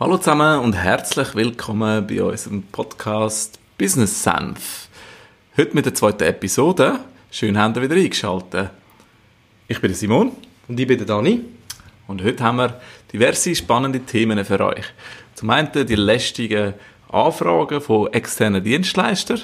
Hallo zusammen und herzlich willkommen bei unserem Podcast Business Senf. Heute mit der zweiten Episode. Schön, habt ihr wieder eingeschaltet. Ich bin Simon. Und ich bin der Dani. Und heute haben wir diverse spannende Themen für euch. Zum einen die lästigen Anfragen von externen Dienstleistern.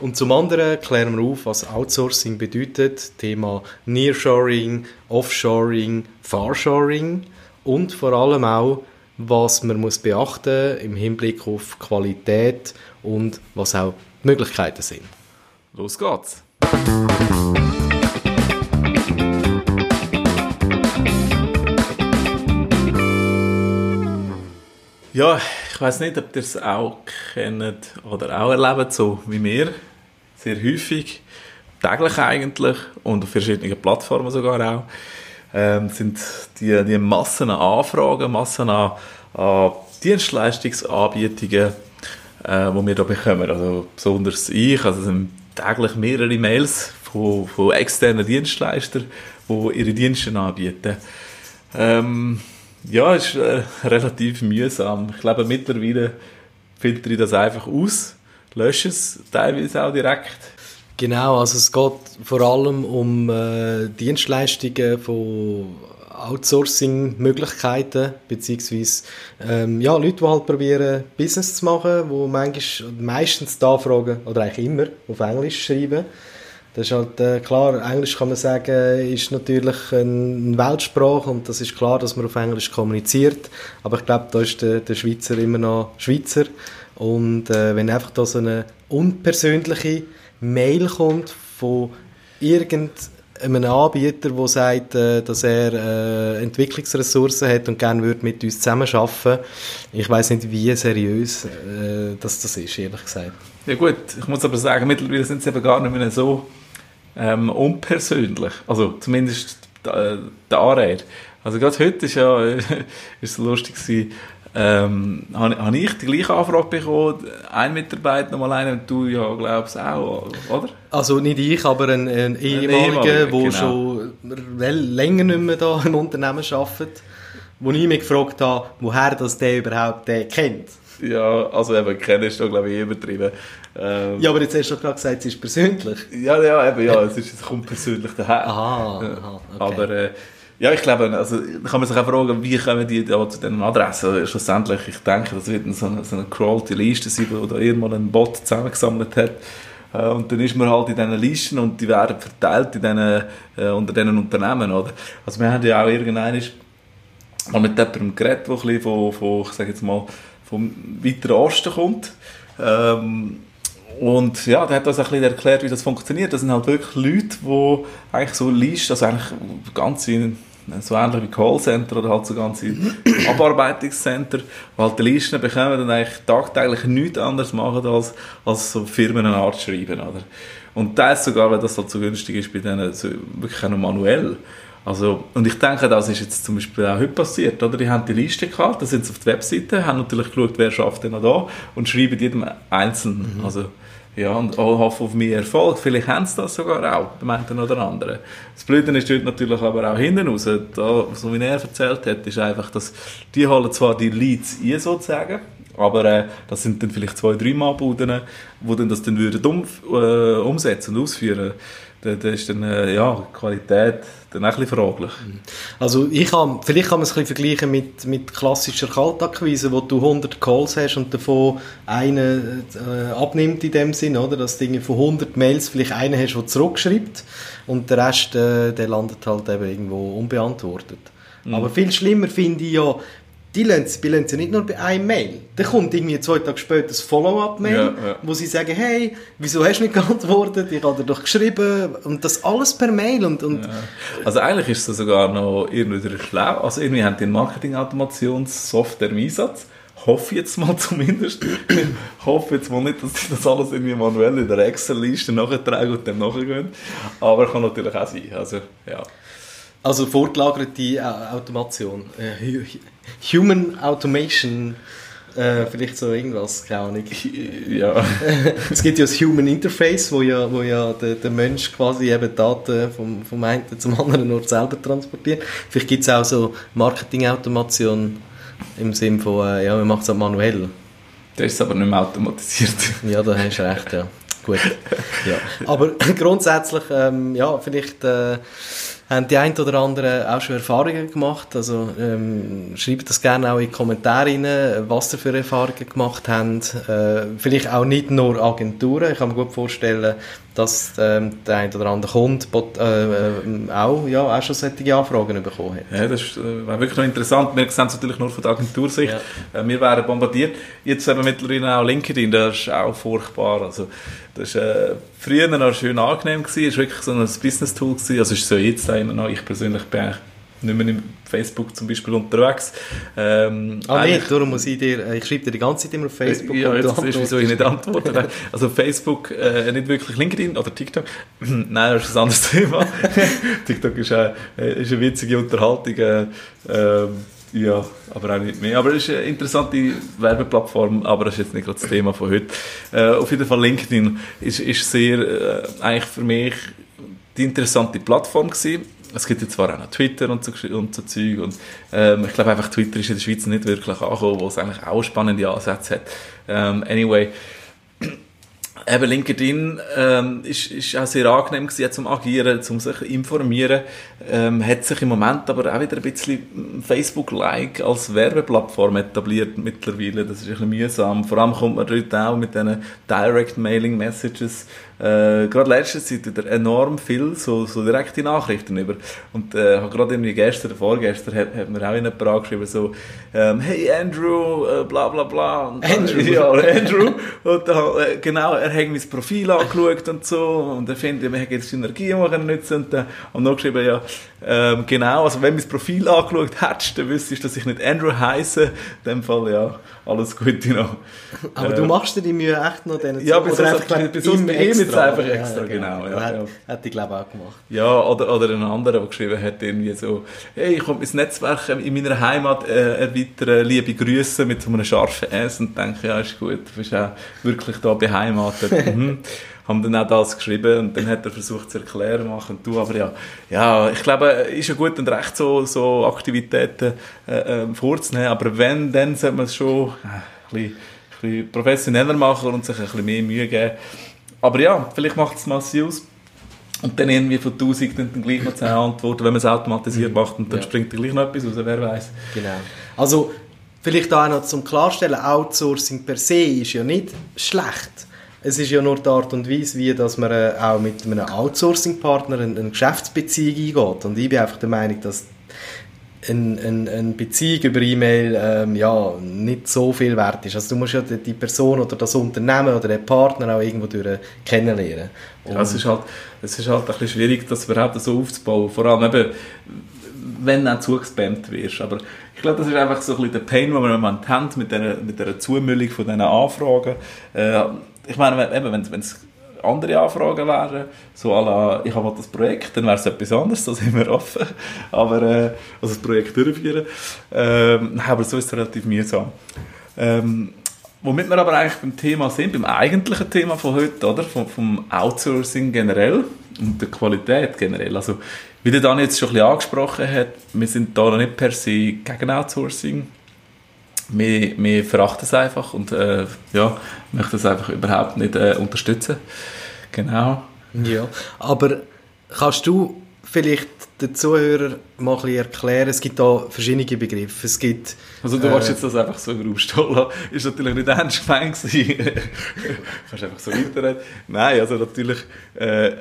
Und zum anderen klären wir auf, was Outsourcing bedeutet. Thema Nearshoring, Offshoring, Farshoring und vor allem auch, was man muss beachten im Hinblick auf Qualität und was auch die Möglichkeiten sind. Los geht's! Ja, ich weiß nicht, ob ihr es auch kennt oder auch erlebt, so wie wir. Sehr häufig, täglich eigentlich und auf verschiedenen Plattformen sogar auch ähm, sind die, die Massen an Anfragen, Massen an, an Dienstleistungsanbietungen, äh, die wir da bekommen. Also besonders ich, also es sind täglich mehrere Mails von, von externen Dienstleistern, die ihre Dienste anbieten. Ähm, ja, ist äh, relativ mühsam. Ich glaube, mittlerweile filtere ich das einfach aus, lösche es teilweise auch direkt Genau, also es geht vor allem um äh, Dienstleistungen von Outsourcing-Möglichkeiten, beziehungsweise ähm, ja, Leute, die halt probieren, Business zu machen, die manchmal, meistens die Anfragen, oder eigentlich immer, auf Englisch schreiben. Das ist halt äh, klar, Englisch kann man sagen, ist natürlich eine Weltsprache und das ist klar, dass man auf Englisch kommuniziert, aber ich glaube, da ist der, der Schweizer immer noch Schweizer und äh, wenn einfach da so eine unpersönliche Mail kommt von irgendeinem Anbieter, der sagt, äh, dass er äh, Entwicklungsressourcen hat und gerne würde mit uns zusammenarbeiten. Ich weiß nicht, wie seriös äh, das, das ist, ehrlich gesagt. Ja gut, ich muss aber sagen, mittlerweile sind sie eben gar nicht mehr so ähm, unpersönlich. Also zumindest äh, der Anrede. Also gerade heute ist ja ist lustig gewesen, ähm, habe, habe ich die gleiche Anfrage bekommen, ein Mitarbeiter, nochmal einen, und du ja, glaubst auch, oder? Also nicht ich, aber ein, ein ehemaliger, der genau. schon länger nicht mehr da im Unternehmen arbeitet, wo ich mich gefragt habe, woher das der überhaupt den kennt. Ja, also eben, kennen ist da glaube ich übertrieben. Ähm, ja, aber jetzt hast du gerade gesagt, es ist persönlich. Ja, ja, eben, ja, es, ist, es kommt persönlich daher. Aha, aha okay. Aber äh, ja, ich glaube, also kann man sich auch fragen, wie kommen die da zu diesen Adressen? Also, schlussendlich, ich denke, das wird so eine, so eine crawlte Liste sein, wo da irgendwann ein Bot zusammengesammelt hat. Äh, und dann ist man halt in diesen Listen und die werden verteilt in diesen, äh, unter diesen Unternehmen, oder? Also wir haben ja auch irgendeinen mal mit jemandem geredet, der ein von, von, ich sage jetzt mal, vom weiteren Osten kommt. Ähm, und ja, der hat uns ein bisschen erklärt, wie das funktioniert. Das sind halt wirklich Leute, die eigentlich so Listen, also eigentlich ganze so ähnlich wie Callcenter oder halt so ganze Abarbeitungscenter, die halt die Listen bekommen und eigentlich tagtäglich nichts anderes machen, als, als so Firmen eine Art schreiben, oder? Und das sogar, wenn das halt so günstig ist, bei denen so wirklich auch noch manuell. Also, und ich denke, das ist jetzt zum Beispiel auch heute passiert, oder? Die haben die Liste gehabt, da sind sie auf der Webseite, haben natürlich geschaut, wer schafft denn noch da und schreiben jedem Einzelnen. Mhm. Also, ja, und auch hoffen auf mehr Erfolg. Vielleicht haben sie das sogar auch, beim einen oder anderen. Das Blöde ist dort natürlich aber auch hinten raus. Da, so wie er erzählt hat, ist einfach, dass die holen zwar die Leads ein, sozusagen, aber äh, das sind dann vielleicht zwei, drei Mal Buden, die dann das dann würden um, äh, umsetzen und ausführen da, da ist dann, äh, ja, die Qualität dann auch ein bisschen fraglich. Also ich kann, vielleicht kann man es ein bisschen vergleichen mit, mit klassischer Kaltakquise, wo du 100 Calls hast und davon einen äh, abnimmt in dem Sinn, oder? Dass du von 100 Mails vielleicht einen hast, der zurückschreibt und der Rest, äh, der landet halt eben irgendwo unbeantwortet. Mhm. Aber viel schlimmer finde ich ja, die lassen, lassen nicht nur bei einem Mail. Dann kommt irgendwie zwei Tage später ein Follow-up-Mail, ja, ja. wo sie sagen, hey, wieso hast du nicht geantwortet? Ich habe dir doch geschrieben. Und das alles per Mail. Und, und ja. Also eigentlich ist es sogar noch irgendwie schlau. Also irgendwie haben die Marketing-Automationssoftware im Einsatz. Hoffe jetzt mal zumindest. Ich hoffe jetzt mal nicht, dass sie das alles irgendwie manuell in der Excel-Liste nachtragen und dann nachgehen. Aber kann natürlich auch sein. Also, ja. Also fortlagerte Automation. Äh, Human Automation. Äh, vielleicht so irgendwas, keine Ahnung. Ja. es gibt ja das Human Interface, wo ja, wo ja der, der Mensch quasi eben Daten vom, vom einen zum anderen Ort selber transportiert. Vielleicht gibt es auch so Marketing-Automation, Im Sinne von, äh, ja, man macht es halt manuell. Das ist aber nicht mehr automatisiert. Ja, da hast du recht, ja. Gut. Ja. Aber grundsätzlich, ähm, ja, vielleicht äh, haben die ein oder anderen auch schon Erfahrungen gemacht. Also ähm, schreibt das gerne auch in die Kommentare rein, was ihr für Erfahrungen gemacht habt. Äh, vielleicht auch nicht nur Agenturen. Ich kann mir gut vorstellen, dass ähm, der ein oder andere Kunde äh, äh, auch, ja, auch schon solche Anfragen bekommen hat. Ja, das ist äh, wirklich noch interessant. Wir sehen es natürlich nur von der Agentursicht. Ja. Äh, wir wären bombardiert. Jetzt haben wir mittlerweile auch LinkedIn, das ist auch furchtbar. Also, das war äh, früher noch schön angenehm gewesen. Es war wirklich so ein Business-Tool. Also, ist so jetzt einer noch. Ich persönlich bin eigentlich nicht mehr im Facebook zum Beispiel unterwegs. Ähm, ah nee, darum muss ich dir, äh, ich schreibe dir die ganze Zeit immer auf Facebook. Ja, jetzt ist wieso ich nicht antworte. also Facebook, äh, nicht wirklich LinkedIn oder TikTok. Nein, das ist ein anderes Thema. TikTok ist, äh, ist eine witzige Unterhaltung. Äh, äh, ja, aber auch nicht mehr. Aber es ist eine interessante Werbeplattform, aber das ist jetzt nicht gerade das Thema von heute. Äh, auf jeden Fall LinkedIn ist, ist sehr, äh, eigentlich für mich die interessante Plattform gewesen es gibt jetzt zwar auch noch Twitter und so, und so Zeug und ähm, ich glaube einfach Twitter ist in der Schweiz nicht wirklich angekommen, wo es eigentlich auch spannende Ansätze hat. Ähm, anyway, eben LinkedIn ähm, ist, ist auch sehr angenehm gewesen, zum Agieren, zum sich informieren, ähm, hat sich im Moment aber auch wieder ein bisschen Facebook-like als Werbeplattform etabliert mittlerweile. Das ist ein bisschen mühsam. Vor allem kommt man dort auch mit diesen Direct-Mailing-Messages äh, gerade letzte Zeit wieder enorm viel so, so direkte Nachrichten über. Und äh, gerade irgendwie gestern vorgestern hat, hat mir auch jemand angeschrieben, so, ähm, hey Andrew, äh, bla bla bla. Und, Andrew? Ja, Andrew. und äh, genau, er hat mein Profil angeschaut und so und er findet, wir haben jetzt Synergien, die wir nutzen. Und, äh, und noch geschrieben, ja, ähm, genau, also wenn du mein Profil angeschaut hättest, dann wüsstest du, dass ich nicht Andrew heiße. In dem Fall, ja, alles Gute noch. Aber äh, du machst dir die Mühe echt noch denen Ja, bis sonst bei ihm jetzt einfach extra, ja, genau. Ja, ja, ja. Hätte ich glaube auch gemacht. Ja, oder, oder ein anderer, der geschrieben hat, irgendwie so, hey, ich komme mein Netzwerk in meiner Heimat äh, erweitern, liebe Grüße mit so einem scharfen S und denke, ja, ist gut, du bist auch wirklich da beheimatet. mhm haben dann auch das geschrieben und dann hat er versucht zu erklären, machen du, aber ja, ja, ich glaube, ist ja gut und recht, so, so Aktivitäten äh, äh, vorzunehmen, aber wenn, dann sollte man es schon äh, ein, bisschen, ein bisschen professioneller machen und sich ein bisschen mehr Mühe geben. Aber ja, vielleicht macht es massiv aus. Und dann irgendwie von 1000 dann gleich noch 10 Antworten, wenn man es automatisiert mhm. macht und dann ja. springt dann gleich noch etwas raus, wer weiß. Genau. Also, vielleicht auch noch zum Klarstellen, Outsourcing per se ist ja nicht schlecht. Es ist ja nur die Art und Weise, wie dass man äh, auch mit einem Outsourcing-Partner eine, eine Geschäftsbeziehung eingeht. Und ich bin einfach der Meinung, dass eine, eine, eine Beziehung über E-Mail ähm, ja, nicht so viel wert ist. Also du musst ja die, Person oder das Unternehmen oder den Partner auch irgendwo durch kennenlernen. Und ja, es, ist halt, es ist halt ein bisschen schwierig, das überhaupt so aufzubauen. Vor allem eben, wenn du auch zugespammt wirst. Aber ich glaube, das ist einfach so ein bisschen der Pain, den wir im Moment haben mit dieser, mit Zumüllung von diesen Anfragen. Äh, ich meine, wenn es andere Anfragen wären, so la, ich habe das Projekt, dann wäre es etwas anderes, da sind wir offen, aber, äh, also das Projekt durchführen, ähm, aber so ist es relativ mühsam. Ähm, womit wir aber eigentlich beim Thema sind, beim eigentlichen Thema von heute, oder? Vom, vom Outsourcing generell und der Qualität generell. Also, wie der Dan jetzt schon ein bisschen angesprochen hat, wir sind da noch nicht per se gegen Outsourcing, wir, wir verachten es einfach und äh, ja, möchten es einfach überhaupt nicht äh, unterstützen. Genau. Ja, aber kannst du vielleicht den Zuhörern mal ein erklären, es gibt da verschiedene Begriffe. Es gibt, also du äh, willst jetzt das einfach so im Raum stehen lassen. Ist natürlich nicht ernst gemeint gewesen. Kannst einfach so weiterreden. Nein, also natürlich... Äh,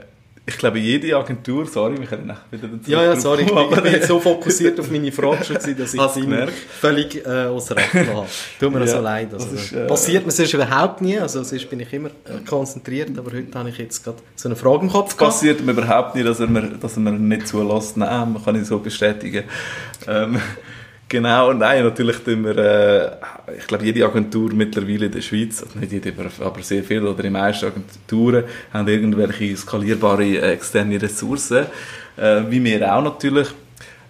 ich glaube, jede Agentur, sorry, wir können nachher wieder dazu Ja, ja, sorry, ich bin, ich bin jetzt so fokussiert auf meine Frage schon gewesen, dass ich es völlig äh, außer Acht habe. Tut mir ja, so leid. Also, ist, äh, passiert mir sonst überhaupt nie, also sonst bin ich immer äh, konzentriert, aber heute habe ich jetzt gerade so eine Frage im Kopf gehabt. passiert mir überhaupt nicht, dass er mir, dass er mir nicht zulässt. Nein, man kann ich so bestätigen. Ähm, Genau, nein, natürlich tun wir, äh, ich glaube, jede Agentur mittlerweile in der Schweiz, also nicht jede, aber sehr viele oder die meisten Agenturen haben irgendwelche skalierbare äh, externe Ressourcen, äh, wie wir auch natürlich.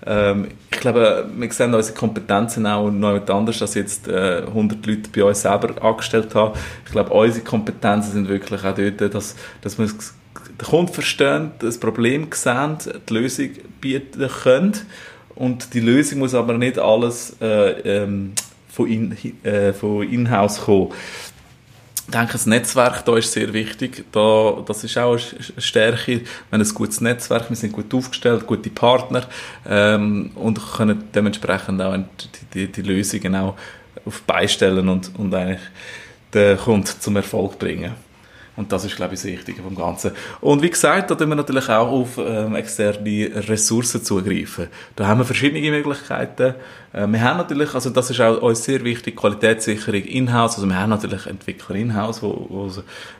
Ähm, ich glaube, wir sehen unsere Kompetenzen auch noch nicht anders, als jetzt äh, 100 Leute bei uns selber angestellt haben. Ich glaube, unsere Kompetenzen sind wirklich auch dort, dass, dass wir den Kunden verstehen, das Problem sehen, die Lösung bieten können und die Lösung muss aber nicht alles äh, ähm, von, in, äh, von in-house kommen. Ich denke, das Netzwerk da ist sehr wichtig. Da, das ist auch eine Stärke. Wir haben ein gutes Netzwerk, wir sind gut aufgestellt, gute Partner ähm, und können dementsprechend auch die, die, die Lösungen auf beistellen und, und eigentlich den Kunden zum Erfolg bringen. Und das ist, glaube ich, das Wichtige vom Ganzen. Und wie gesagt, da tun wir natürlich auch auf ähm, externe Ressourcen zugreifen. Da haben wir verschiedene Möglichkeiten. Äh, wir haben natürlich, also das ist auch uns sehr wichtig, Qualitätssicherung in-house. Also wir haben natürlich Entwickler in-house, wo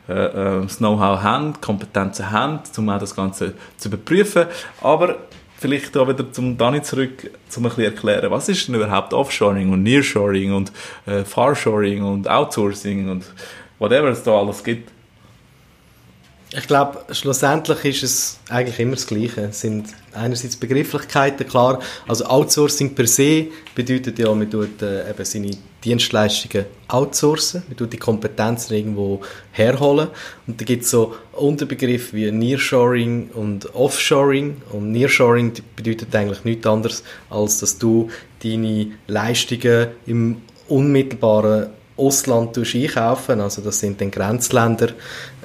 äh, äh, das Know-how haben, Kompetenzen haben, um auch das Ganze zu überprüfen. Aber vielleicht da wieder zum Dani zurück, um ein bisschen erklären, was ist denn überhaupt Offshoring und Nearshoring und äh, Farshoring und Outsourcing und whatever es da alles gibt. Ich glaube, schlussendlich ist es eigentlich immer das Gleiche. Es sind einerseits Begrifflichkeiten, klar. Also Outsourcing per se bedeutet ja, man tut äh, eben seine Dienstleistungen outsourcen, man tut die Kompetenzen irgendwo herholen. Und da gibt es so Unterbegriffe wie Nearshoring und Offshoring. Und Nearshoring bedeutet eigentlich nichts anderes, als dass du deine Leistungen im unmittelbaren Ausland einkaufen. Also das sind dann Grenzländer.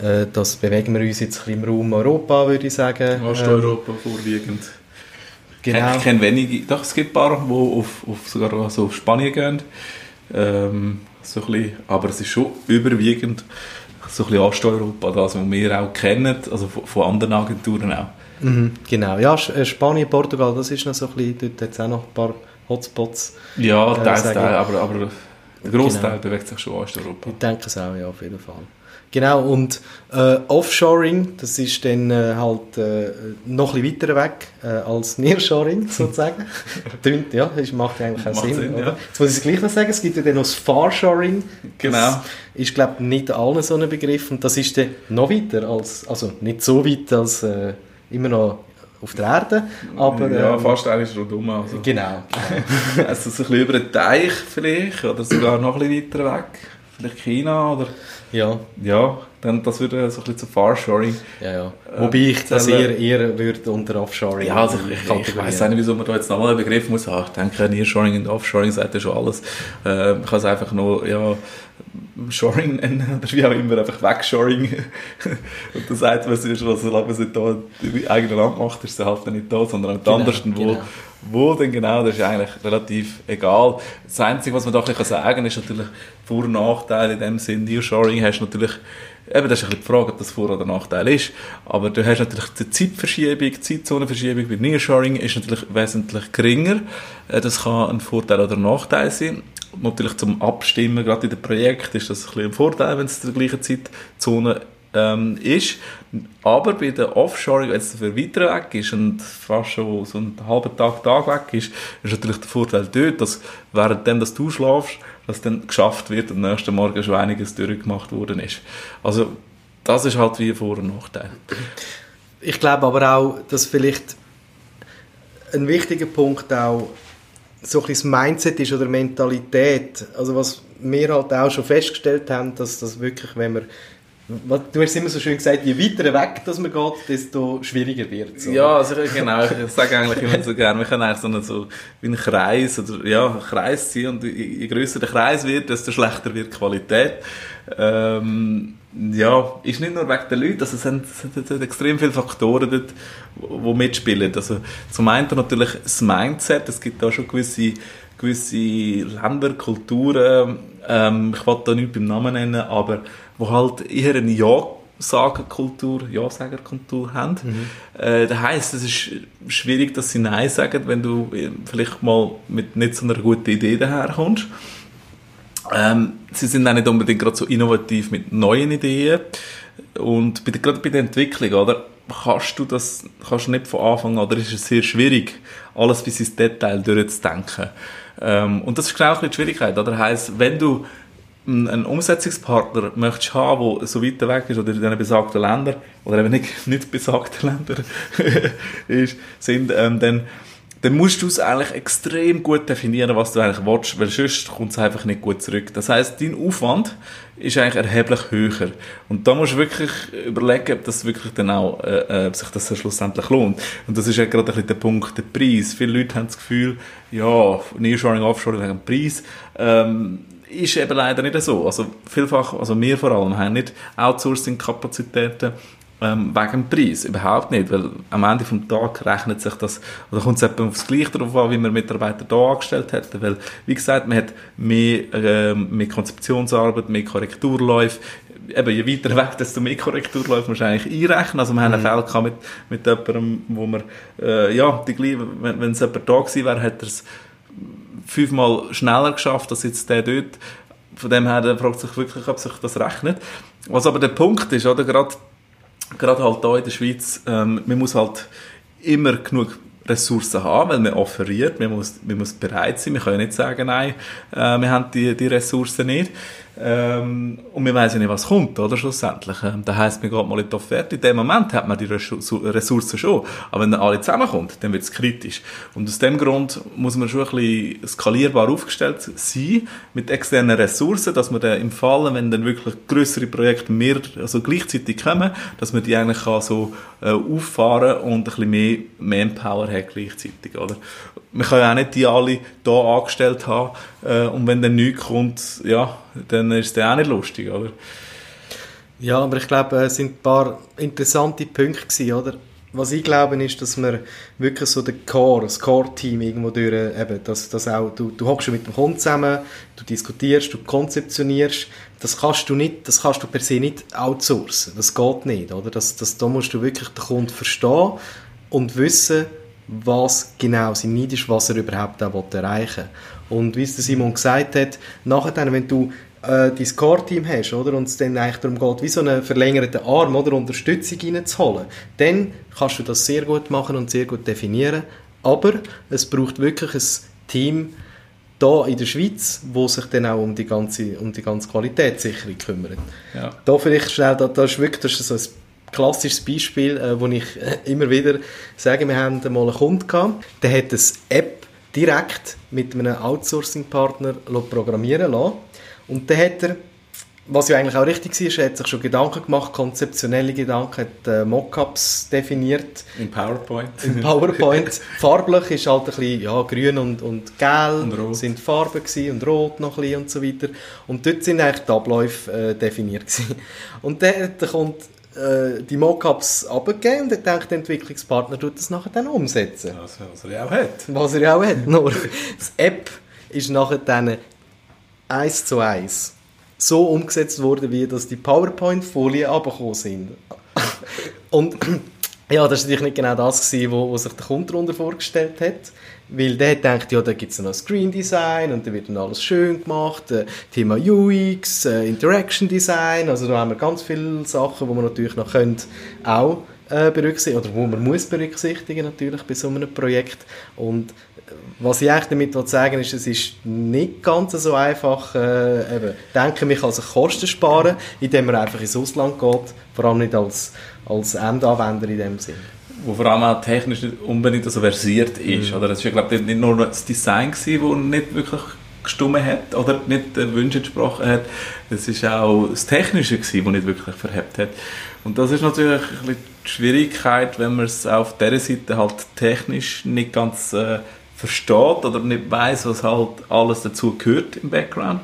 Äh, das bewegen wir uns jetzt im Raum Europa, würde ich sagen. Osteuropa ähm, vorwiegend. Genau. Ich kenne wenige, doch es gibt ein paar, die auf, auf, sogar also auf Spanien gehen. Ähm, so ein bisschen, aber es ist schon überwiegend so ein bisschen Osteuropa, das, was wir auch kennen, also von, von anderen Agenturen auch. Mhm, genau, ja, äh, Spanien, Portugal, das ist noch so ein bisschen, dort hat es auch noch ein paar Hotspots. Ja, äh, teils, teils, aber, aber der Großteil genau. bewegt sich schon in Osteuropa. Ich denke es auch, ja, auf jeden Fall. Genau, und äh, Offshoring, das ist dann äh, halt äh, noch ein bisschen weiter weg äh, als Nearshoring, sozusagen. Tönt, ja, das macht eigentlich auch macht Sinn. Sinn ja. Jetzt muss ich es gleich noch sagen, es gibt ja dann noch das Farshoring. Genau. Das ist, glaube ich, nicht allen so ein Begriff und das ist dann noch weiter als, also nicht so weit als äh, immer noch auf der Erde. Aber, ja, ähm, fast eigentlich rundum. Also. Genau. also so ein bisschen über den Teich vielleicht oder sogar noch ein bisschen weiter weg. Vielleicht China oder... Ja. Ja, dann, das würde so ein bisschen zu Farshoring. Ja, ja. Äh, Wobei ich das eher, eher würde unter Offshoring Ja, also ich, ich, ich weiß nicht, wieso man da jetzt nochmal einen Begriff muss haben. Ich denke, Nearshoring und Offshoring sagt ja schon alles. Äh, man kann es einfach nur, ja, Shoring nennen, oder wie auch immer, einfach Wegshoring. und dann sagt man sich schon, solange man es nicht da im eigenen Land macht, ist es halt nicht da, sondern an genau, andersten, wo, genau. wo denn genau, das ist eigentlich relativ egal. Das Einzige, was man da ein bisschen sagen kann, ist natürlich Vor- und Nachteile in dem Sinn. Nearshoring hast du natürlich Eben, das ist ein bisschen die Frage, ob das Vor- oder Nachteil ist. Aber du hast natürlich die Zeitverschiebung, die Zeitzonenverschiebung bei Nearshoring ist natürlich wesentlich geringer. Äh, das kann ein Vorteil oder ein Nachteil sein natürlich zum Abstimmen, gerade in den Projekten, ist das ein, bisschen ein Vorteil, wenn es in der gleichen Zeitzone ähm, ist. Aber bei der Offshoring, wenn es dafür weiter weg ist und fast schon so einen halben Tag, Tag weg ist, ist natürlich der Vorteil dort, dass währenddem du schlafst, dass dann geschafft wird und am nächsten Morgen schon einiges durchgemacht worden ist. Also das ist halt wie ein Vor- und Nachteil. Ich glaube aber auch, dass vielleicht ein wichtiger Punkt auch so ein bisschen das Mindset ist oder Mentalität. Also was wir halt auch schon festgestellt haben, dass das wirklich, wenn man Du hast immer so schön gesagt, je weiter weg dass man geht, desto schwieriger wird es. Ja, also genau. Ich sage eigentlich immer so gerne, wir können eigentlich so, eine, so wie ein Kreis oder ja, ein Kreis ziehen und je größer der Kreis wird, desto schlechter wird die Qualität. Ähm, ja, ist nicht nur wegen der Leute, also es sind, es sind extrem viele Faktoren dort, die mitspielen. Also zum einen natürlich das Mindset, es gibt da schon gewisse, gewisse Länder, Kulturen, ähm, ich will da nicht beim Namen nennen, aber wo halt eher eine Ja-Sagerkultur, Ja-Sagerkultur haben. Mhm. Äh, das heisst, es ist schwierig, dass sie Nein sagen, wenn du äh, vielleicht mal mit nicht so einer guten Idee daherkommst. Ähm, sie sind auch nicht unbedingt gerade so innovativ mit neuen Ideen. Und bei der, gerade bei der Entwicklung, oder? Kannst du das kannst du nicht von Anfang an, oder ist es sehr schwierig, alles bis ins Detail durchzudenken. Ähm, und das ist genau die Schwierigkeit, oder? Heißt, wenn du einen Umsetzungspartner möchtest haben, der so weit weg ist oder in diesen besagten Ländern oder eben nicht, nicht besagten Ländern ist, sind, ähm, dann dann musst du es eigentlich extrem gut definieren, was du eigentlich willst, weil sonst kommt es einfach nicht gut zurück. Das heißt, dein Aufwand ist eigentlich erheblich höher. Und da musst du wirklich überlegen, ob das wirklich dann auch, äh, äh sich das schlussendlich lohnt. Und das ist ja gerade ein bisschen der Punkt, der Preis. Viele Leute haben das Gefühl, ja, Nearshoring, Offshoring wegen dem Preis. Ähm, ist eben leider nicht so. Also vielfach, also wir vor allem, haben nicht Outsourcing-Kapazitäten ähm, wegen dem Preis. Überhaupt nicht, weil am Ende des Tages rechnet sich das, oder kommt es etwa aufs Gleiche darauf an, wie man Mitarbeiter hier angestellt hätten, weil, wie gesagt, man hat mehr, ähm, mehr Konzeptionsarbeit, mehr Korrekturläufe, eben, je weiter weg, desto mehr Korrekturläufe muss man eigentlich einrechnen. Also wir haben mhm. einen Fall mit, mit jemandem, wo man, äh, ja, die, wenn, wenn es jemand da gewesen wäre, hat er es fünfmal schneller geschafft als jetzt der dort. Von dem her fragt sich wirklich, ob sich das rechnet. Was aber der Punkt ist, oder, gerade, gerade halt hier in der Schweiz, ähm, man muss halt immer genug Ressourcen haben, weil man offeriert, man muss, man muss bereit sein, wir können nicht sagen, nein, äh, wir haben die, die Ressourcen nicht. Ähm, und wir wissen nicht, was kommt, oder, schlussendlich. Ähm, das heisst, man geht mal in die Offerte. In dem Moment hat man die Ressourcen schon. Aber wenn dann alle zusammenkommt, dann wird es kritisch. Und aus dem Grund muss man schon ein bisschen skalierbar aufgestellt sein, mit externen Ressourcen, dass man dann im Fall, wenn dann wirklich größere Projekte mehr, also gleichzeitig kommen, dass man die eigentlich so äh, auffahren und ein bisschen mehr Manpower hat gleichzeitig, oder? Kann ja auch nicht die alle hier angestellt haben, äh, und wenn dann nichts kommt, ja, dann ist es dann auch nicht lustig, oder? Ja, aber ich glaube, es sind ein paar interessante Punkte gewesen, oder? Was ich glaube, ist, dass man wirklich so den Core, das Core-Team irgendwo durch, eben, dass, dass auch, du, du hockst mit dem Kunden zusammen, du diskutierst, du konzeptionierst, das kannst du nicht, das kannst du per se nicht outsourcen. Das geht nicht, oder? Das, das, da musst du wirklich den Kunden verstehen und wissen, was genau sein Need ist, was er überhaupt auch erreichen will. Und wie es Simon gesagt hat, nachher dann, wenn du äh, dein Core-Team hast, oder, und es dann eigentlich darum geht, wie so einen verlängerten Arm oder Unterstützung reinzuholen, dann kannst du das sehr gut machen und sehr gut definieren. Aber es braucht wirklich ein Team da in der Schweiz, wo sich dann auch um die ganze, um die ganze Qualitätssicherung kümmert. Ja. Da vielleicht schnell, da, da ist wirklich das ist so ein klassisches Beispiel, äh, wo ich äh, immer wieder sage, wir haben mal einen Kunden gehabt, der hat eine App direkt mit einem Outsourcing-Partner programmieren lassen. Und dann hat er, was ja eigentlich auch richtig ist, er hat sich schon Gedanken gemacht, konzeptionelle Gedanken, hat äh, Mockups definiert. In PowerPoint. In PowerPoint. Farblich ist halt ein bisschen, ja, grün und, und gelb und rot. sind Farben gewesen, und rot noch ein bisschen und so weiter. Und dort sind eigentlich die Abläufe äh, definiert gewesen. Und dann kommt äh, die Mockups abgegeben und dann denkt der Entwicklungspartner tut das nachher dann umsetzen. Also, was er ja auch hat. Was er ja auch hat. Nur, das App ist nachher dann eins zu eins so umgesetzt worden, wie dass die PowerPoint-Folien abgekommen sind. und ja, das war natürlich nicht genau das, gewesen, wo sich der Kunde darunter vorgestellt hat. Weil der denkt, ja, da gibt es noch Screen Design und da wird dann alles schön gemacht. Äh, Thema UX, äh, Interaction Design, also da haben wir ganz viele Sachen, die man natürlich noch können, auch äh, berücksichtigen oder wo man muss berücksichtigen natürlich bei so einem Projekt. Und äh, was ich eigentlich damit sagen ist, es ist nicht ganz so einfach, äh, eben, denke mich also Kosten sparen, indem man einfach ins Ausland geht, vor allem nicht als, als Endanwender in dem Sinne wo vor allem auch technisch nicht unbedingt so versiert ist. Mhm. Oder? Das war, glaube ich, nicht nur das Design, das nicht wirklich gestummen hat oder nicht den Wünschen entsprochen hat. Es war auch das Technische, das nicht wirklich verhebt hat. Und das ist natürlich ein die Schwierigkeit, wenn man es auf dieser Seite halt technisch nicht ganz äh, versteht oder nicht weiß, was halt alles dazu gehört im Background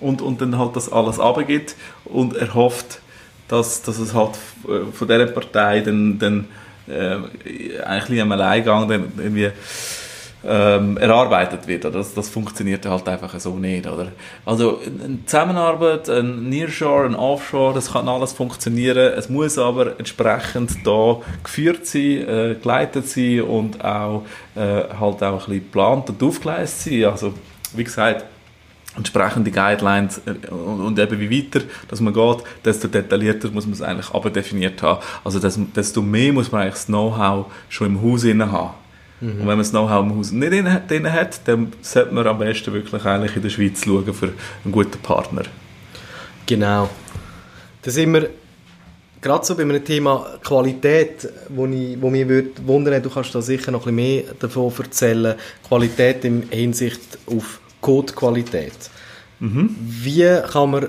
und, und dann halt das alles abgibt und erhofft, dass, dass es halt äh, von dieser Partei dann, dann äh, eigentlich am Alleingang dann irgendwie ähm, erarbeitet wird. Das, das funktioniert halt einfach so nicht. Oder? Also eine Zusammenarbeit, ein Nearshore, ein Offshore, das kann alles funktionieren. Es muss aber entsprechend da geführt sein, äh, geleitet sein und auch äh, halt auch ein bisschen geplant und aufgeleistet sein. Also wie gesagt, entsprechende Guidelines äh, und eben wie weiter dass man geht, desto detaillierter muss man es eigentlich abdefiniert haben. Also desto mehr muss man eigentlich das Know-how schon im Haus haben. Mhm. Und wenn man das Know-how im Haus nicht drin hat, dann sollte man am besten wirklich eigentlich in der Schweiz schauen für einen guten Partner. Genau. Da sind wir gerade so bei einem Thema Qualität, wo, ich, wo mich würde wundern, du kannst da sicher noch ein bisschen mehr davon erzählen, Qualität in Hinsicht auf Codequalität. Mhm. Wie kann man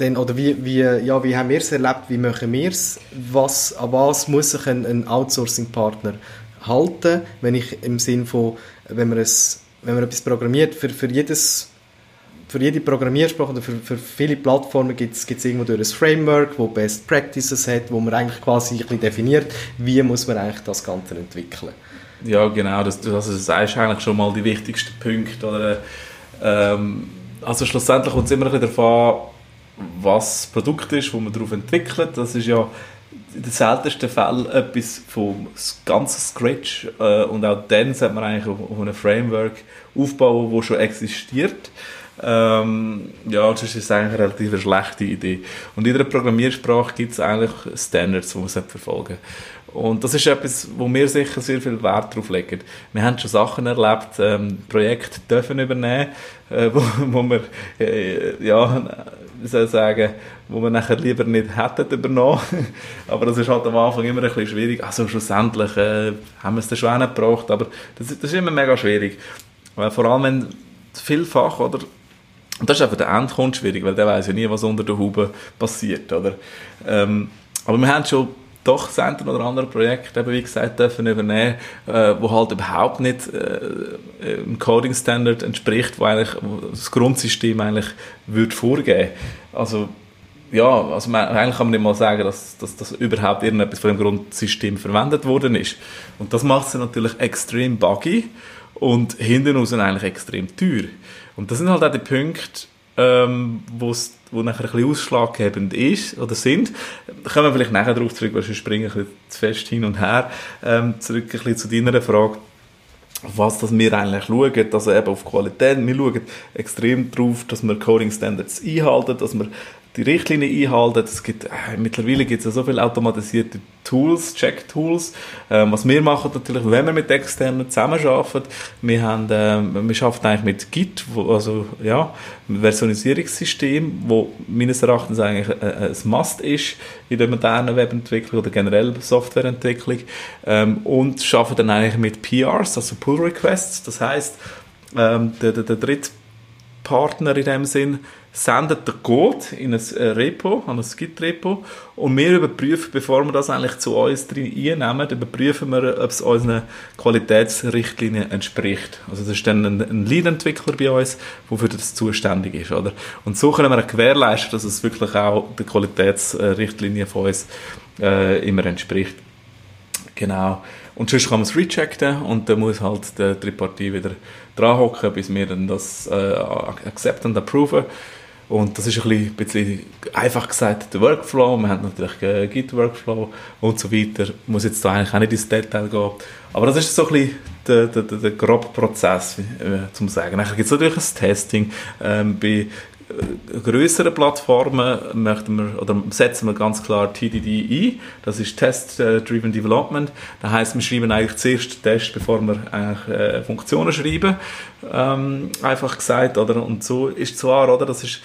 denn, oder wie, wie, ja, wie haben wir es erlebt, wie machen wir es, was, an was muss sich ein, ein Outsourcing-Partner halten, wenn ich im Sinn von, wenn man, es, wenn man etwas programmiert, für, für jedes für jede Programmiersprache oder für, für viele Plattformen gibt es irgendwo ein Framework, wo Best Practices hat, wo man eigentlich quasi ein bisschen definiert, wie muss man eigentlich das Ganze entwickeln. Ja, genau, das, das, ist eigentlich schon mal die wichtigsten Punkte. Oder, ähm, also schlussendlich kommt es immer ein bisschen darauf an, was das Produkt ist, das man darauf entwickelt. Das ist ja in den seltensten Fällen etwas vom ganzen Scratch äh, und auch dann sollte man eigentlich auf, auf einem Framework aufbauen, das schon existiert. Ähm, ja, das ist eigentlich eine relativ schlechte Idee. Und in jeder Programmiersprache gibt es eigentlich Standards, die man verfolgen und das ist etwas, wo wir sicher sehr viel Wert drauf legen. Wir haben schon Sachen erlebt, ähm, Projekte dürfen übernehmen, äh, wo, wo wir, äh, ja, wie soll ich sagen, wo wir nachher lieber nicht hätten übernommen. aber das ist halt am Anfang immer ein bisschen schwierig. Also schlussendlich äh, haben wir es dann schon gebraucht, aber das, das ist immer mega schwierig. Weil vor allem, wenn vielfach, oder, und das ist auch für den schwierig, weil der weiß ja nie, was unter der Haube passiert, oder? Ähm, aber wir haben schon doch das eine oder andere Projekt, eben wie gesagt, dürfen übernehmen, äh, wo halt überhaupt nicht äh, im Coding Standard entspricht, wo eigentlich wo das Grundsystem eigentlich würde vorgeben. Also ja, also man, eigentlich kann man nicht mal sagen, dass, dass, dass überhaupt irgendetwas von dem Grundsystem verwendet worden ist. Und das macht es natürlich extrem buggy und hinten raus eigentlich extrem teuer. Und das sind halt auch die Punkte, ähm, wo nachher ein bisschen ausschlaggebend ist oder sind. Kommen wir vielleicht nachher darauf zurück, weil wir springen ein bisschen zu fest hin und her. Ähm, zurück ein bisschen zu deiner Frage was das wir eigentlich schauen, also eben auf Qualität, wir schauen extrem darauf, dass wir Coding Standards einhalten, dass wir die Richtlinie einhalten. Es gibt, äh, mittlerweile gibt es ja so viele automatisierte Tools, Check-Tools. Ähm, was wir machen natürlich, wenn wir mit externen zusammenarbeiten, wir, haben, ähm, wir arbeiten eigentlich mit Git, wo, also ja, Versionisierungssystem, wo meines Erachtens eigentlich äh, ein Must ist in der modernen Webentwicklung oder generell Softwareentwicklung ähm, und arbeiten dann eigentlich mit PRs, also Pull Requests. Das heißt, ähm, der, der, der dritte Partner in dem Sinn sendet den Code in ein äh, Repo, an ein Git-Repo und wir überprüfen, bevor wir das eigentlich zu uns einnehmen, überprüfen wir, ob es unseren Qualitätsrichtlinien entspricht. Also das ist dann ein, ein Lead-Entwickler bei uns, der für das zuständig ist. Oder? Und so können wir gewährleisten, dass es wirklich auch der Qualitätsrichtlinie von uns äh, immer entspricht. Genau. Und sonst kann man es rechecken und dann muss halt die Tripartie wieder dran hocken, bis wir dann das äh, accept und approven. Und das ist ein bisschen, einfach gesagt der Workflow. Wir haben natürlich Git-Workflow und so weiter. Ich muss jetzt da eigentlich auch nicht ins Detail gehen. Aber das ist so ein bisschen der, der, der, der grobe Prozess, äh, zum sagen. Dann gibt es natürlich ein Testing. Ähm, bei größeren Plattformen möchten wir, oder setzen wir ganz klar TDD ein. Das ist Test-Driven Development. Das heißt, wir schreiben eigentlich zuerst Test, bevor wir eigentlich äh, Funktionen schreiben. Ähm, einfach gesagt, oder? Und so ist zwar, oder? Das ist,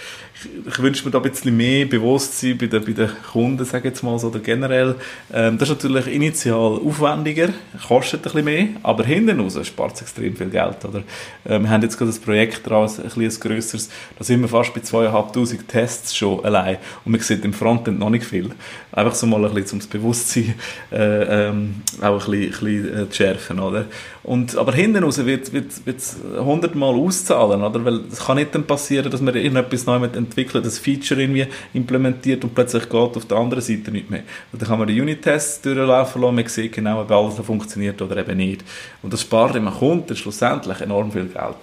ich, wünsche mir da ein bisschen mehr Bewusstsein bei den, bei den Kunden, sage ich jetzt mal so, oder generell. Ähm, das ist natürlich initial aufwendiger, kostet ein bisschen mehr, aber hinten raus spart es extrem viel Geld, oder? Ähm, wir haben jetzt gerade ein Projekt dran, ein bisschen grösseres, da sind wir fast bei zweieinhalbtausend Tests schon allein und man sieht im Frontend noch nicht viel. Einfach so mal ein bisschen zum Bewusstsein äh, ähm, auch ein bisschen, ein bisschen äh, zu schärfen, oder? Und, aber hinten raus wird es hundertmal auszahlen, oder? Weil es kann nicht dann passieren, dass man irgendetwas neu entwickelt, das Feature irgendwie implementiert und plötzlich geht auf der anderen Seite nicht mehr. Und dann kann man die Unit-Tests durchlaufen lassen, man sieht genau, ob alles funktioniert oder eben nicht. Und das spart dem Kunden schlussendlich enorm viel Geld.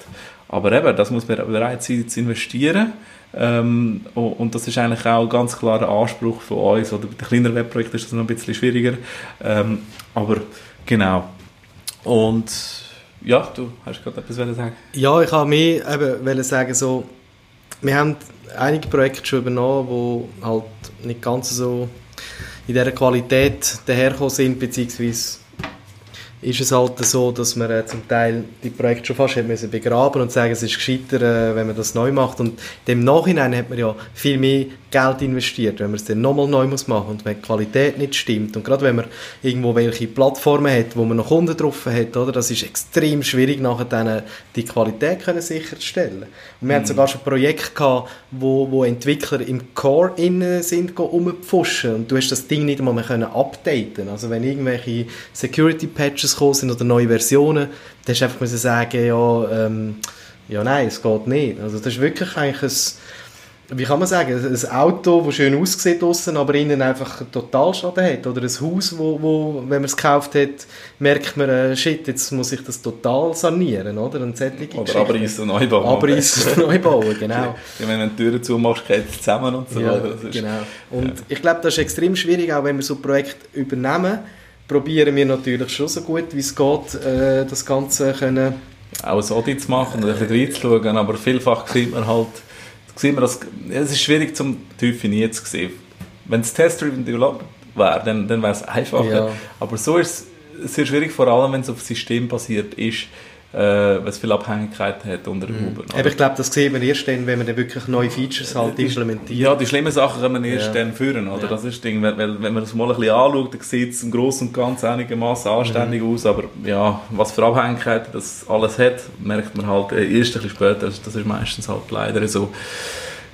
Aber eben, das muss man bereit sein zu investieren. Ähm, und das ist eigentlich auch ein ganz klarer Anspruch von uns. Oder bei den kleineren Webprojekten ist das noch ein bisschen schwieriger. Ähm, aber genau. Und ja, du hast gerade etwas sagen Ja, ich habe mir eben sagen, so, wir haben einige Projekte schon übernommen, die halt nicht ganz so in dieser Qualität dahergekommen sind, beziehungsweise ist es halt so, dass man äh, zum Teil die Projekte schon fast müssen begraben und sagen, es ist gescheiter, äh, wenn man das neu macht. Und dem Nachhinein hat man ja viel mehr Geld investiert, wenn man es dann nochmal neu muss machen und wenn die Qualität nicht stimmt. Und gerade wenn man irgendwo welche Plattformen hat, wo man noch Kunden drauf hat, oder, das ist extrem schwierig, nachher dann die Qualität können sicherzustellen. Und wir mhm. hatten sogar schon Projekte gehabt, wo, wo Entwickler im Core innen sind, rumpfuschen und du hast das Ding nicht einmal mehr können updaten. Also wenn irgendwelche Security Patches gekommen sind oder neue Versionen, dann hast du einfach müssen sagen, ja, ähm, ja nein, es geht nicht. Also das ist wirklich eigentlich ein, wie kann man sagen, ein Auto, das schön aussieht draussen, aber innen einfach einen Totalschaden hat. Oder ein Haus, wo, wo wenn man es gekauft hat, merkt man, äh, shit, jetzt muss ich das total sanieren, oder? Und oder abreißen und neu bauen. Abreißen und neu bauen, genau. Ja, wenn du die Türen zumachst, geht es zusammen und so. Ja, genau. Und ja. ich glaube, das ist extrem schwierig, auch wenn wir so ein Projekt übernehmen, probieren wir natürlich schon so gut wie es geht, äh, das Ganze können auch ein Audit zu machen und ein bisschen reinzuschauen, aber vielfach sieht man halt, sieht man das, es ist schwierig zum definieren zu sehen. Wenn es Test-Driven Development wäre, dann, dann wäre es einfacher, ja. aber so ist es sehr schwierig, vor allem wenn es auf System basiert ist, äh, was viele Abhängigkeiten hat unter mhm. Uber. Aber ich glaube, das sehen wir erst dann, wenn man dann wirklich neue Features halt implementiert. Ja, die schlimmen Sachen kann man erst ja. dann führen, oder? Ja. Das ist das Ding, weil, wenn man das mal ein bisschen anschaut, dann sieht es im Großen und Ganzen einigermaßen anständig mhm. aus, aber ja, was für Abhängigkeiten das alles hat, merkt man halt erst ein bisschen später, das ist meistens halt leider so.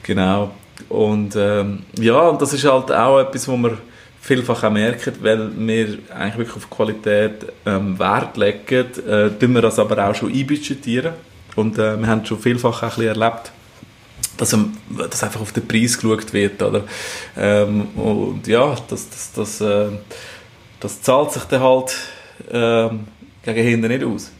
Genau. Und ähm, ja, und das ist halt auch etwas, wo man vielfach auch merken, weil wir eigentlich wirklich auf Qualität ähm, Wert legen, äh, tun wir das aber auch schon einbudgetieren. Und äh, wir haben schon vielfach auch ein bisschen erlebt, dass, dass einfach auf den Preis geschaut wird. Oder? Ähm, und ja, das, das, das, äh, das zahlt sich dann halt äh, gegen hinten nicht aus.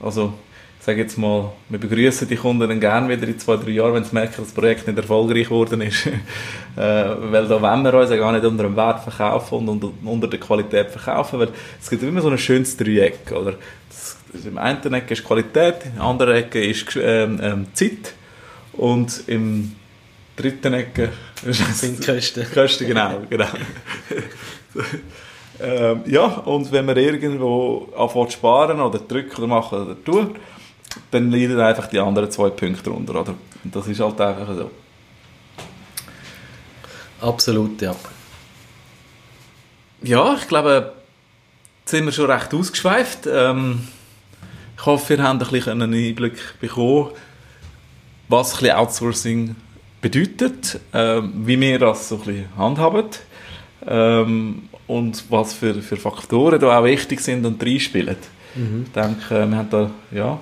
Also sage jetzt mal, wir begrüßen die Kunden dann gerne wieder in zwei, drei Jahren, wenn sie merken, dass das Projekt nicht erfolgreich geworden ist. äh, weil da wollen wir uns ja gar nicht unter dem Wert verkaufen und unter der Qualität verkaufen, weil es gibt immer so ein schönes Dreieck, oder? Das, das Im einen Ecke ist Qualität, in der anderen Ecke ist ähm, ähm, Zeit und im dritten Ecke sind Kosten. Kosten, genau, genau. ähm, ja, und wenn man irgendwo anfängt zu sparen oder drücken oder machen oder tun, dann leiden einfach die anderen zwei Punkte darunter. Oder? Das ist halt einfach so. Absolut, ja. Ja, ich glaube, jetzt sind wir schon recht ausgeschweift. Ähm, ich hoffe, wir haben ein bisschen einen Einblick bekommen, was ein bisschen Outsourcing bedeutet, ähm, wie wir das so ein bisschen handhaben ähm, und was für, für Faktoren da auch wichtig sind und reinspielen. Mhm. Ich denke, wir haben da ja,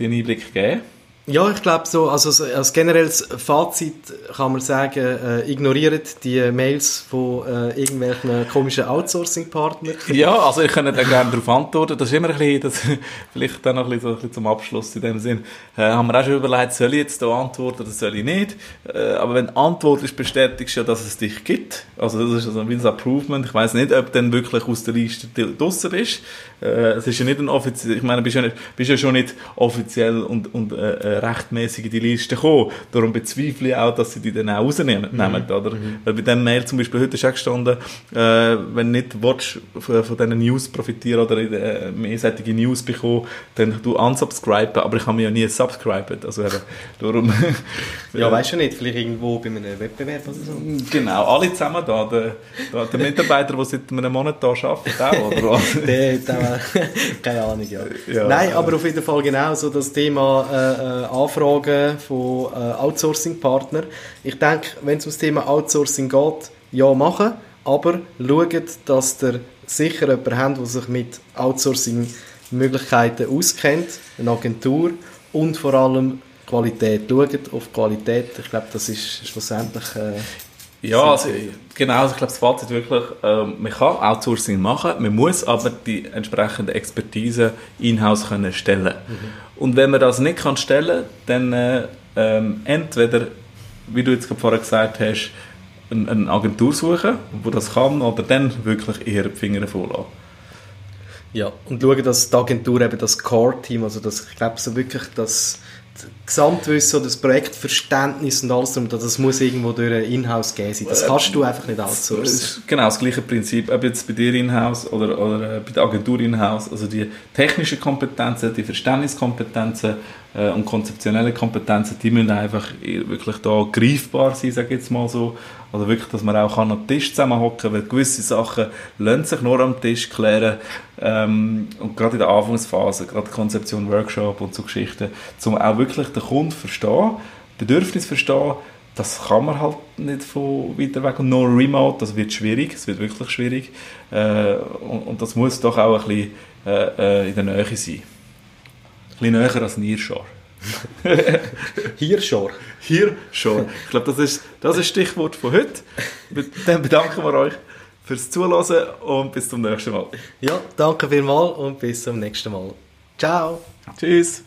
einen Einblick geben? Ja, ich glaube so, also als generelles Fazit kann man sagen, äh, ignoriert die Mails von äh, irgendwelchen komischen Outsourcing-Partnern. Ja, also ich könnte da gerne darauf antworten. Das ist immer ein bisschen, das, vielleicht dann noch ein bisschen, so ein bisschen zum Abschluss in dem Sinn. Äh, haben wir auch schon überlegt, soll ich jetzt da antworten oder soll ich nicht? Äh, aber wenn Antwort ist, bestätigst du ja, dass es dich gibt. Also das ist also ein Approvement. Ich weiß nicht, ob du dann wirklich aus der Liste draussen bist. Äh, es ist ja nicht ein offiziell, ich meine, bist ja, bist ja schon nicht offiziell und, und äh, äh rechtmäßig in die Liste gekommen. Darum bezweifle ich auch, dass sie die dann auch rausnehmen. Mhm. oder? Mhm. Weil bei dem Mail zum Beispiel heute ist auch gestanden, äh, wenn nicht willst, von, von diesen News profitieren oder äh, mehr solche News bekommen, dann du unsubscriben, aber ich habe mich ja nie subscribed. Also eben, darum... ja, weißt du nicht, vielleicht irgendwo bei einem Wettbewerb oder so? Genau, alle zusammen da. Der, der, der Mitarbeiter, der seit einem Monat da arbeitet, auch, oder der, keine Ahnung, ja. ja. Nein, aber auf jeden Fall genau so das Thema äh, äh Anfragen von äh, Outsourcing-Partnern. Ich denke, wenn es um das Thema Outsourcing geht, ja machen, aber schaut, dass ihr sicher jemanden habt, der sich mit Outsourcing-Möglichkeiten auskennt, eine Agentur und vor allem Qualität. Schaut auf Qualität. Ich glaube, das ist schlussendlich äh, ja, also, genau. Also ich glaube, das Fazit wirklich, äh, man kann Outsourcing machen, man muss aber die entsprechende Expertise in-house können stellen. Mhm. Und wenn man das nicht kann stellen, dann äh, ähm, entweder, wie du jetzt vorher gesagt hast, eine, eine Agentur suchen, wo das kann, oder dann wirklich eher die Finger vorlassen. Ja, und schauen, dass die Agentur eben das Core-Team, also das, ich glaube so wirklich, dass Gesamtwissen oder das Projektverständnis und alles drum, das muss irgendwo durch Inhouse gehen sein. Das kannst du einfach nicht outsourcen. Genau das gleiche Prinzip, ob jetzt bei dir Inhouse oder, oder äh, bei der Agentur Inhouse, also die technischen Kompetenzen, die Verständniskompetenzen äh, und konzeptionelle Kompetenzen, die müssen einfach wirklich da greifbar sein, sage ich jetzt mal so. Also wirklich, dass man auch kann am Tisch zusammenhocken weil gewisse Sachen lassen sich nur am Tisch klären. Ähm, und gerade in der Anfangsphase, gerade Konzeption, Workshop und so Geschichten, um auch wirklich den Kunden verstehen, Bedürfnis verstehen, das kann man halt nicht von weiter weg und nur remote, das wird schwierig, es wird wirklich schwierig äh, und, und, das muss doch auch ein bisschen äh, äh in der Nähe sein. Ein bisschen näher als schon. Hier schon. Ich glaube, das ist, das ist Stichwort von heute. Dann bedanken wir euch fürs Zuhören und bis zum nächsten Mal. Ja, danke vielmals und bis zum nächsten Mal. Ciao. Tschüss.